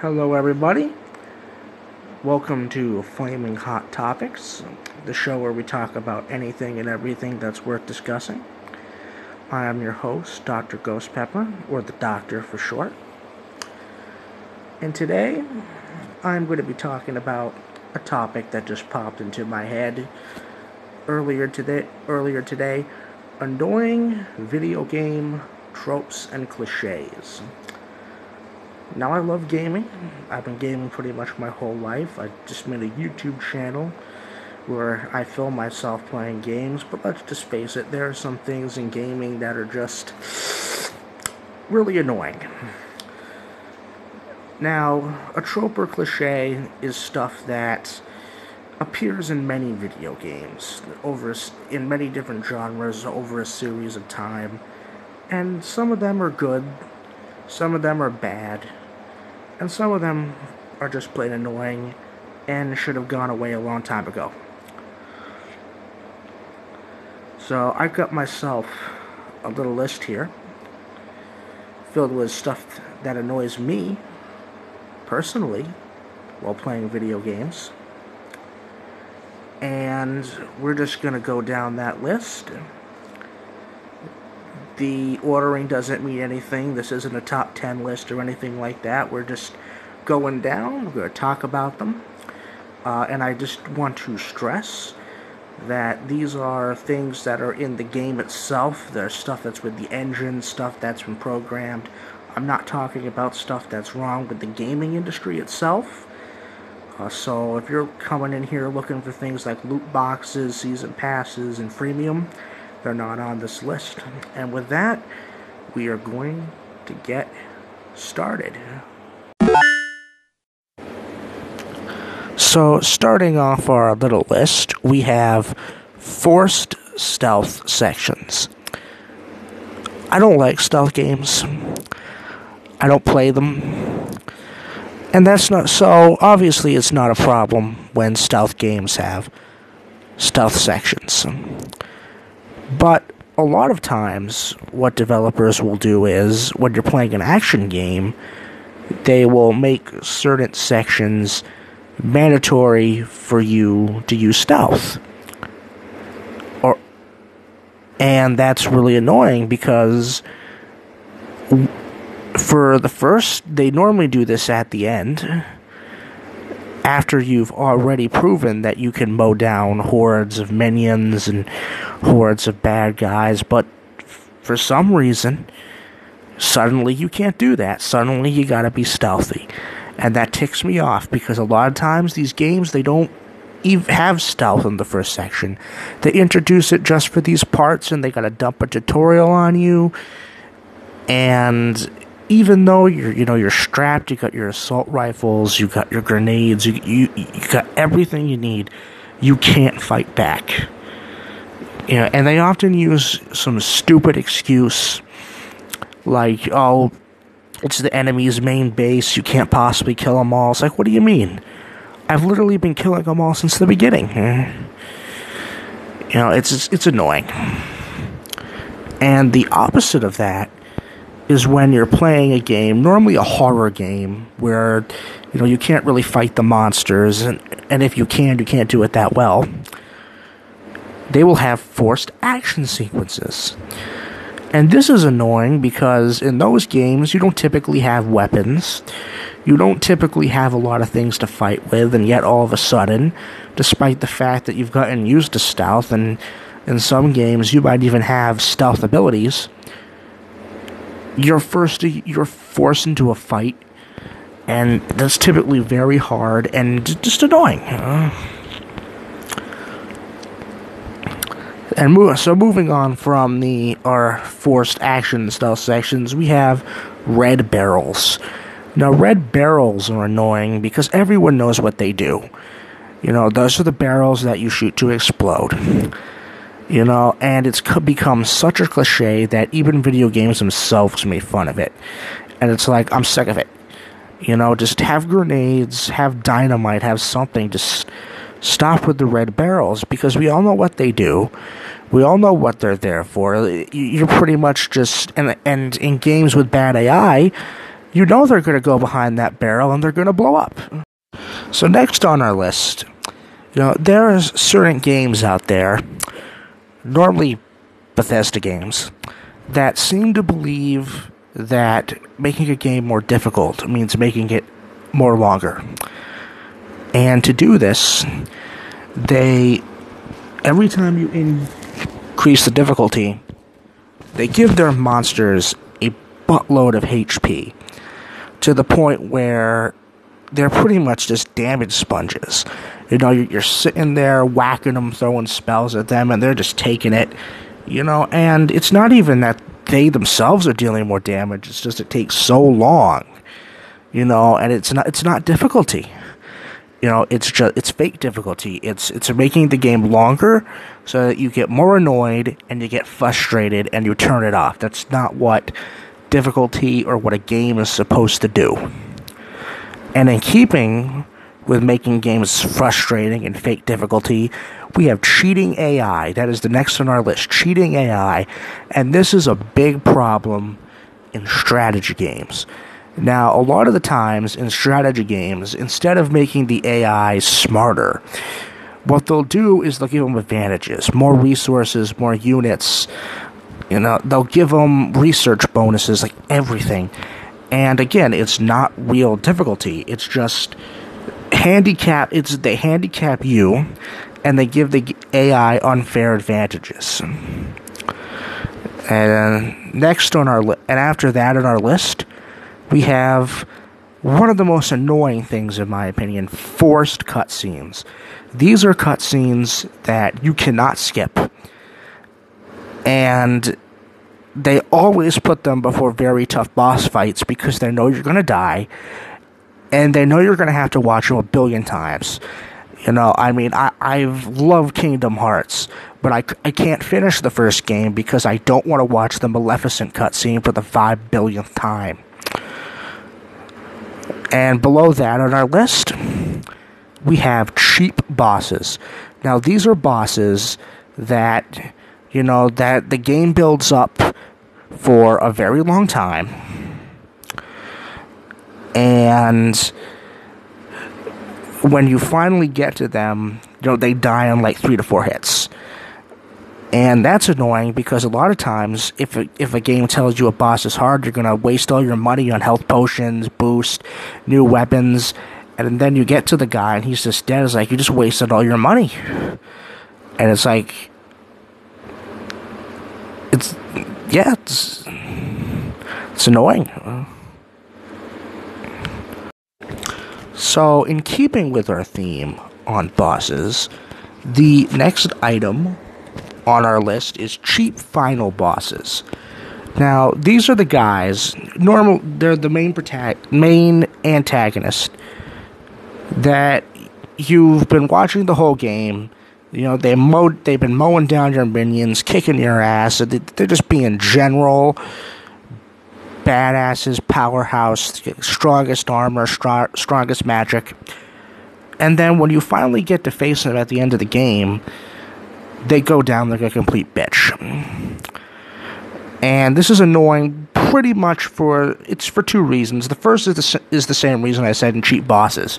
Hello, everybody. Welcome to Flaming Hot Topics, the show where we talk about anything and everything that's worth discussing. I am your host, Dr. Ghost Pepper, or the Doctor for short. And today, I'm going to be talking about a topic that just popped into my head earlier today. Earlier today, annoying video game tropes and cliches. Now I love gaming. I've been gaming pretty much my whole life. I just made a YouTube channel where I film myself playing games, but let's just face it, there are some things in gaming that are just really annoying. Now, a trope or cliche is stuff that appears in many video games over in many different genres over a series of time, and some of them are good, some of them are bad, and some of them are just plain annoying and should have gone away a long time ago. So I've got myself a little list here filled with stuff that annoys me personally while playing video games. And we're just going to go down that list. The ordering doesn't mean anything. This isn't a top 10 list or anything like that. We're just going down. We're going to talk about them. Uh, and I just want to stress that these are things that are in the game itself. There's stuff that's with the engine, stuff that's been programmed. I'm not talking about stuff that's wrong with the gaming industry itself. Uh, so if you're coming in here looking for things like loot boxes, season passes, and freemium, they're not on this list. And with that, we are going to get started. So, starting off our little list, we have forced stealth sections. I don't like stealth games. I don't play them. And that's not so obviously it's not a problem when stealth games have stealth sections. But a lot of times, what developers will do is when you're playing an action game, they will make certain sections mandatory for you to use stealth. Or and that's really annoying because for the first, they normally do this at the end after you've already proven that you can mow down hordes of minions and hordes of bad guys, but for some reason, suddenly you can't do that. Suddenly you gotta be stealthy. And that ticks me off because a lot of times these games, they don't even have stealth in the first section. They introduce it just for these parts and they gotta dump a tutorial on you. And even though you're you know you're strapped, you got your assault rifles, you got your grenades, you you you got everything you need, you can't fight back. You know, and they often use some stupid excuse like, "Oh, it's the enemy's main base. You can't possibly kill them all." It's like, what do you mean? I've literally been killing them all since the beginning. Hmm? You know, it's it's, it's annoying. And the opposite of that is when you're playing a game, normally a horror game, where you know you can't really fight the monsters, and and if you can, you can't do it that well. They will have forced action sequences. And this is annoying because in those games, you don't typically have weapons. You don't typically have a lot of things to fight with, and yet all of a sudden, despite the fact that you've gotten used to stealth, and in some games you might even have stealth abilities, you're first you're forced into a fight, and that's typically very hard and just annoying. And move, so moving on from the our forced action style sections, we have red barrels. Now, red barrels are annoying because everyone knows what they do. You know, those are the barrels that you shoot to explode you know, and it's become such a cliche that even video games themselves make fun of it. And it's like, I'm sick of it. You know, just have grenades, have dynamite, have something. Just stop with the red barrels because we all know what they do. We all know what they're there for. You're pretty much just and and in games with bad AI, you know they're going to go behind that barrel and they're going to blow up. So, next on our list, you know, there are certain games out there, normally Bethesda games, that seem to believe that making a game more difficult means making it more longer. And to do this, they every time you increase the difficulty, they give their monsters a buttload of HP to the point where they're pretty much just damage sponges. You know, you're, sitting there whacking them, throwing spells at them, and they're just taking it. You know, and it's not even that they themselves are dealing more damage. It's just it takes so long. You know, and it's not it's not difficulty. You know, it's just it's fake difficulty. It's it's making the game longer so that you get more annoyed and you get frustrated and you turn it off. That's not what difficulty or what a game is supposed to do. And in keeping with making games frustrating and fake difficulty, we have cheating AI. That is the next on our list. Cheating AI. And this is a big problem in strategy games. Now, a lot of the times in strategy games, instead of making the AI smarter, what they'll do is they'll give them advantages, more resources, more units. You know, they'll give them research bonuses, like everything. And again, it's not real difficulty. It's just handicap. It's they handicap you, and they give the AI unfair advantages. And next on our li- and after that on our list, we have one of the most annoying things, in my opinion, forced cutscenes. These are cutscenes that you cannot skip. And they always put them before very tough boss fights because they know you're going to die. And they know you're going to have to watch them a billion times. You know, I mean, I, I've loved Kingdom Hearts, but I, I can't finish the first game because I don't want to watch the Maleficent cutscene for the five billionth time. And below that on our list, we have cheap bosses. Now, these are bosses that, you know, that the game builds up for a very long time. And when you finally get to them, you know, they die in like three to four hits. And that's annoying because a lot of times, if a, if a game tells you a boss is hard, you're gonna waste all your money on health potions, boost, new weapons, and then you get to the guy and he's just dead. It's like you just wasted all your money, and it's like, it's yeah, it's it's annoying. So, in keeping with our theme on bosses, the next item on our list is cheap final bosses. Now, these are the guys. Normal, they're the main protag- main antagonist that you've been watching the whole game. You know, they mowed, they've been mowing down your minions, kicking your ass. They're just being general badasses, powerhouse, strongest armor, strongest magic. And then when you finally get to face them at the end of the game, they go down like a complete bitch. And this is annoying pretty much for it's for two reasons. The first is the, is the same reason I said in cheap bosses.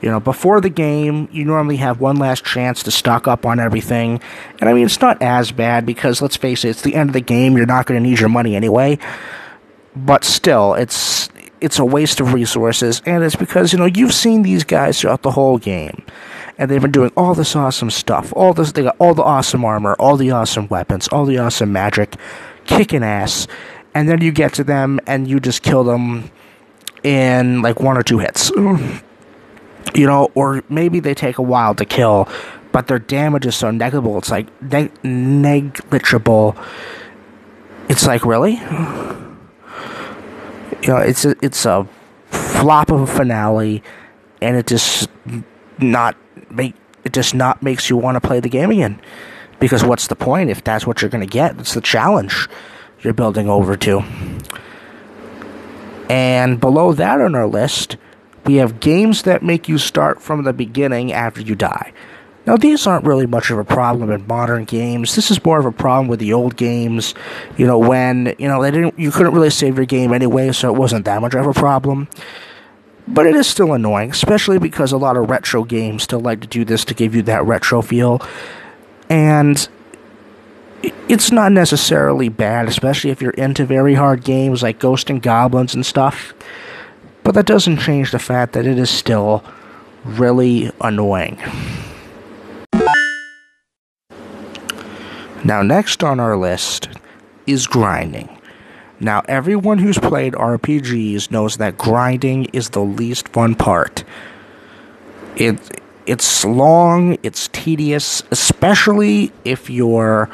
You know, before the game, you normally have one last chance to stock up on everything. And I mean, it's not as bad because let's face it, it's the end of the game. You're not going to need your money anyway. But still, it's it's a waste of resources, and it's because you know you've seen these guys throughout the whole game and they've been doing all this awesome stuff. All this, they got all the awesome armor, all the awesome weapons, all the awesome magic, kicking ass. And then you get to them and you just kill them in like one or two hits. You know, or maybe they take a while to kill, but their damage is so negligible. It's like neg- negligible. It's like really, you know, it's a, it's a flop of a finale, and it just not make it just not makes you want to play the game again. Because what's the point if that's what you're going to get? It's the challenge you're building over to. And below that on our list, we have games that make you start from the beginning after you die. Now, these aren't really much of a problem in modern games. This is more of a problem with the old games. You know, when you know they didn't, you couldn't really save your game anyway, so it wasn't that much of a problem. But it is still annoying, especially because a lot of retro games still like to do this to give you that retro feel. And it's not necessarily bad, especially if you're into very hard games like Ghost and Goblins and stuff. But that doesn't change the fact that it is still really annoying. Now, next on our list is grinding. Now, everyone who's played RPGs knows that grinding is the least fun part. It it's long, it's tedious, especially if you're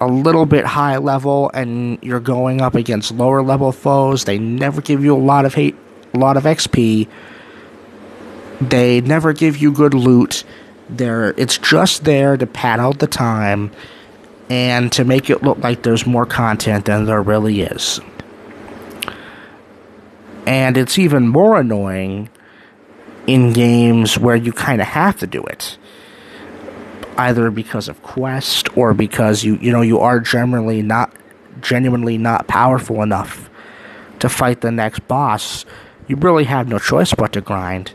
a little bit high level and you're going up against lower level foes. They never give you a lot of hate, a lot of XP. They never give you good loot. There, it's just there to pad out the time and to make it look like there's more content than there really is. And it's even more annoying in games where you kind of have to do it. Either because of quest or because you you know you are generally not genuinely not powerful enough to fight the next boss. You really have no choice but to grind.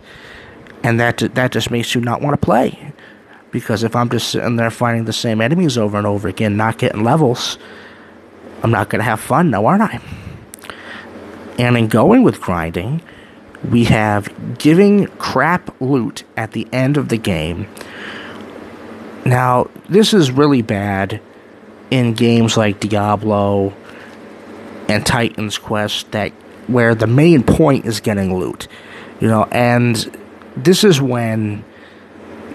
And that that just makes you not want to play. Because if I'm just sitting there fighting the same enemies over and over again, not getting levels, I'm not going to have fun now, aren't I? And in going with grinding, we have giving crap loot at the end of the game. Now, this is really bad in games like Diablo and Titan's Quest that where the main point is getting loot. You know, and this is when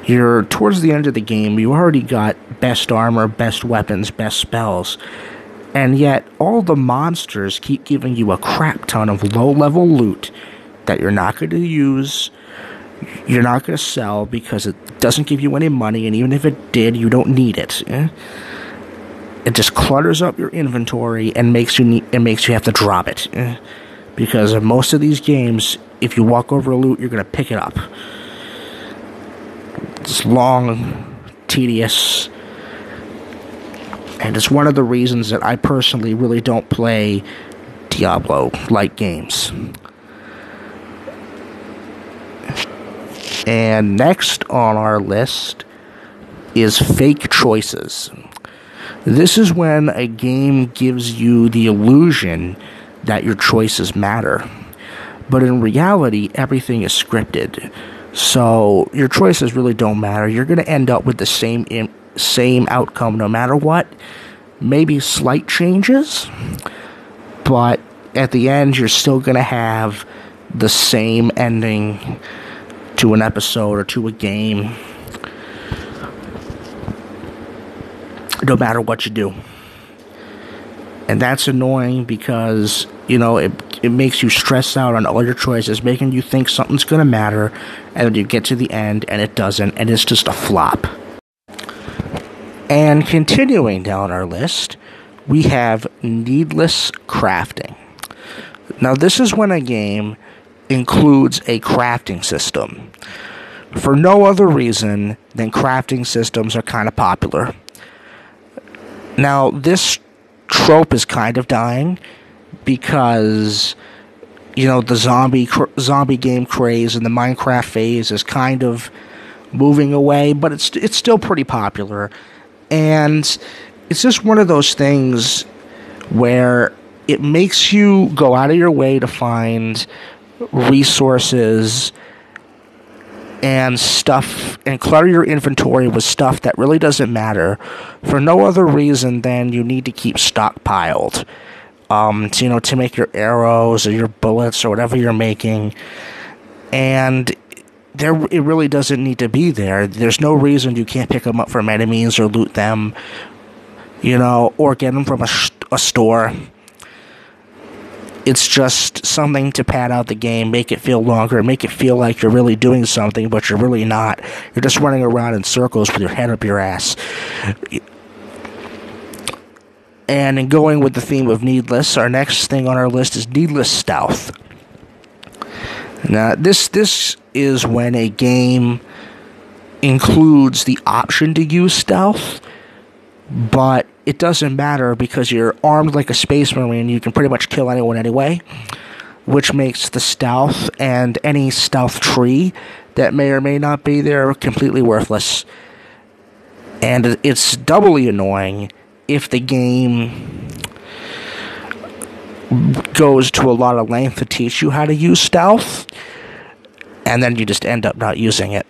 you're towards the end of the game, you already got best armor, best weapons, best spells. And yet all the monsters keep giving you a crap ton of low level loot that you're not going to use, you're not going to sell because it doesn't give you any money, and even if it did, you don't need it. Eh? It just clutters up your inventory and makes you need, it makes you have to drop it. Eh? Because in most of these games, if you walk over a loot, you're going to pick it up. It's long, tedious, and it's one of the reasons that I personally really don't play Diablo like games. And next on our list is fake choices. This is when a game gives you the illusion that your choices matter. But in reality, everything is scripted. So your choices really don't matter. You're going to end up with the same same outcome no matter what. Maybe slight changes, but at the end you're still going to have the same ending to an episode or to a game. No matter what you do. And that's annoying because, you know, it, it makes you stress out on all your choices, making you think something's to matter, and then you get to the end and it doesn't, and it's just a flop. And continuing down our list, we have needless crafting. Now, this is when a game includes a crafting system for no other reason than crafting systems are kind of popular. Now, this trope is kind of dying because you know the zombie cr- zombie game craze and the Minecraft phase is kind of moving away, but it's it's still pretty popular, and it's just one of those things where it makes you go out of your way to find resources and stuff and clutter your inventory with stuff that really doesn't matter for no other reason than you need to keep stockpiled. Um, to, you know, to make your arrows or your bullets or whatever you're making. And there, it really doesn't need to be there. There's no reason you can't pick them up from enemies or loot them, you know, or get them from a, a store it's just something to pad out the game, make it feel longer, make it feel like you're really doing something, but you're really not. You're just running around in circles with your head up your ass. And in going with the theme of needless, our next thing on our list is needless stealth. Now, this this is when a game includes the option to use stealth, but it doesn't matter because you're armed like a space marine. You can pretty much kill anyone anyway, which makes the stealth and any stealth tree that may or may not be there completely worthless. And it's doubly annoying if the game goes to a lot of length to teach you how to use stealth, and then you just end up not using it.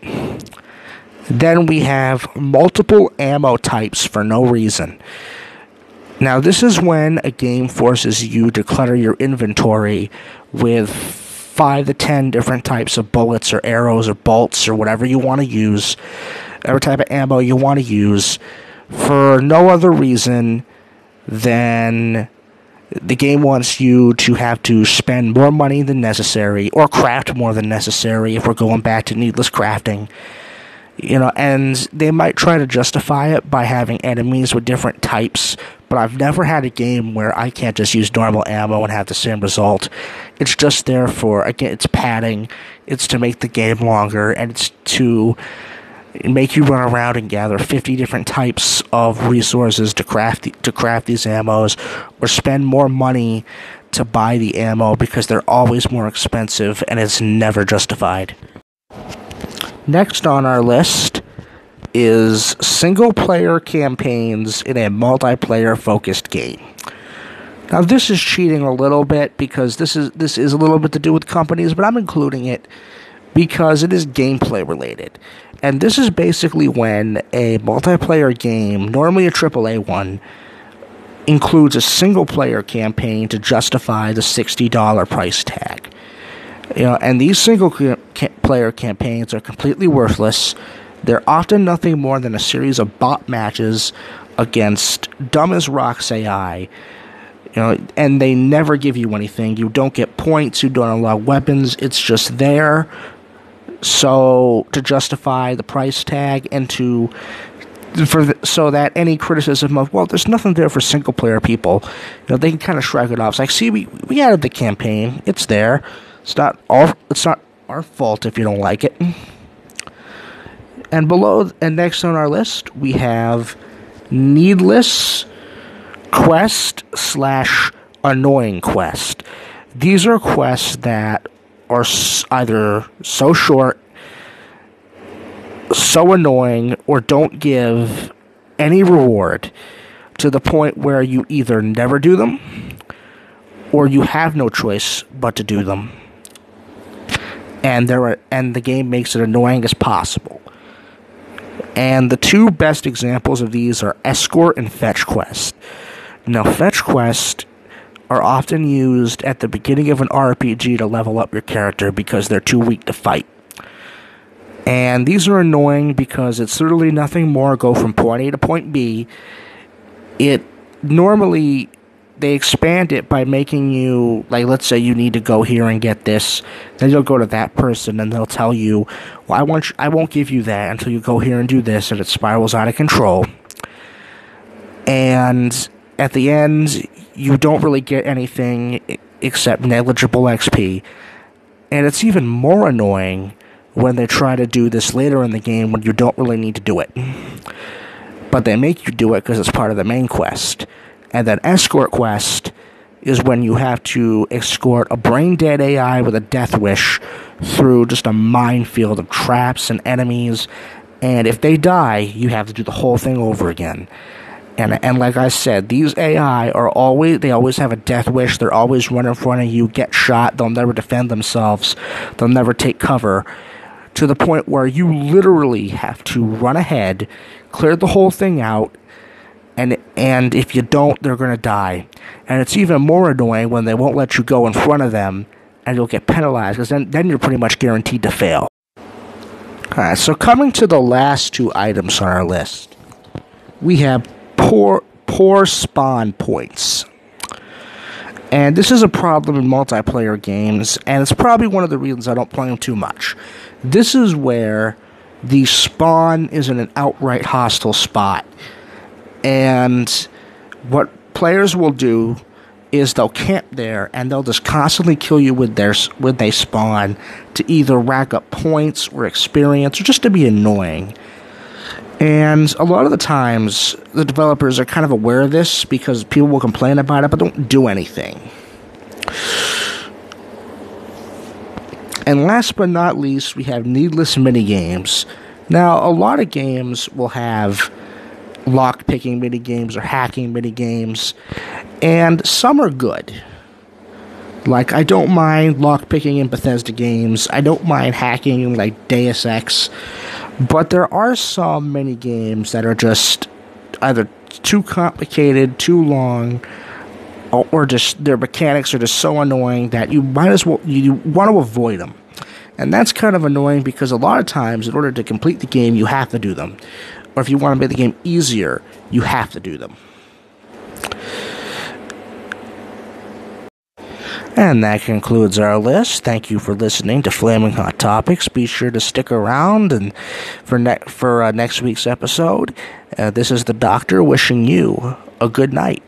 Then we have multiple ammo types for no reason. Now, this is when a game forces you to clutter your inventory with five to ten different types of bullets or arrows or bolts or whatever you want to use, every type of ammo you want to use, for no other reason than the game wants you to have to spend more money than necessary or craft more than necessary if we're going back to needless crafting you know, and they might try to justify it by having enemies with different types, but I've never had a game where I can't just use normal ammo and have the same result. It's just there for, again, it's padding, it's to make the game longer, and it's to make you run around and gather 50 different types of resources to craft the, to craft these ammos or spend more money to buy the ammo because they're always more expensive and it's never justified. Next on our list is single player campaigns in a multiplayer focused game. Now this is cheating a little bit because this is this is a little bit to do with companies, but I'm including it because it is gameplay related. And this is basically when a multiplayer game, normally a AAA one, includes a single player campaign to justify the $60 price tag. You know, and these single ca- player campaigns are completely worthless. They're often nothing more than a series of bot matches against dumb as rocks AI. You know, and they never give you anything. You don't get points. You don't unlock weapons. It's just there. So to justify the price tag and to for the, so that any criticism of well, there's nothing there for single player people, you know, they can kind of shrug it off. It's like, see, we we added the campaign. It's there. It's not our it's not our fault if you don't like it. And below and next on our list we have needless quest slash annoying quest. These are quests that are either so short, so annoying, or don't give any reward to the point where you either never do them or you have no choice but to do them and there are, and the game makes it annoying as possible. And the two best examples of these are escort and fetch quest. Now, fetch quest are often used at the beginning of an RPG to level up your character because they're too weak to fight. And these are annoying because it's literally nothing more go from point A to point B. It normally they expand it by making you like let's say you need to go here and get this then you'll go to that person and they'll tell you well i want you, i won't give you that until you go here and do this and it spirals out of control and at the end you don't really get anything except negligible xp and it's even more annoying when they try to do this later in the game when you don't really need to do it but they make you do it because it's part of the main quest and then escort quest is when you have to escort a brain dead AI with a death wish through just a minefield of traps and enemies. And if they die, you have to do the whole thing over again. And and like I said, these AI are always they always have a death wish. They're always running in front of you, get shot. They'll never defend themselves. They'll never take cover. To the point where you literally have to run ahead, clear the whole thing out, and and if you don't, they're gonna die. And it's even more annoying when they won't let you go in front of them, and you'll get penalized because then then you're pretty much guaranteed to fail. All right, so coming to the last two items on our list, we have poor poor spawn points. And this is a problem in multiplayer games, and it's probably one of the reasons I don't play them too much. This is where the spawn is in an outright hostile spot and what players will do is they'll camp there and they'll just constantly kill you with their when they spawn to either rack up points or experience or just to be annoying. And a lot of the times, the developers are kind of aware of this because people will complain about it but don't do anything. And last but not least, we have needless mini games. Now, a lot of games will have lock picking mini games or hacking mini games, and some are good. Like I don't mind lock picking in Bethesda games. I don't mind hacking in like Deus Ex, but there are some mini games that are just either too complicated, too long, or just their mechanics are just so annoying that you might as well you want to avoid them. And that's kind of annoying because a lot of times, in order to complete the game, you have to do them or if you want to make the game easier, you have to do them. And that concludes our list. Thank you for listening to Flaming Hot Topics. Be sure to stick around and for ne- for uh, next week's episode. Uh, this is the Doctor wishing you a good night.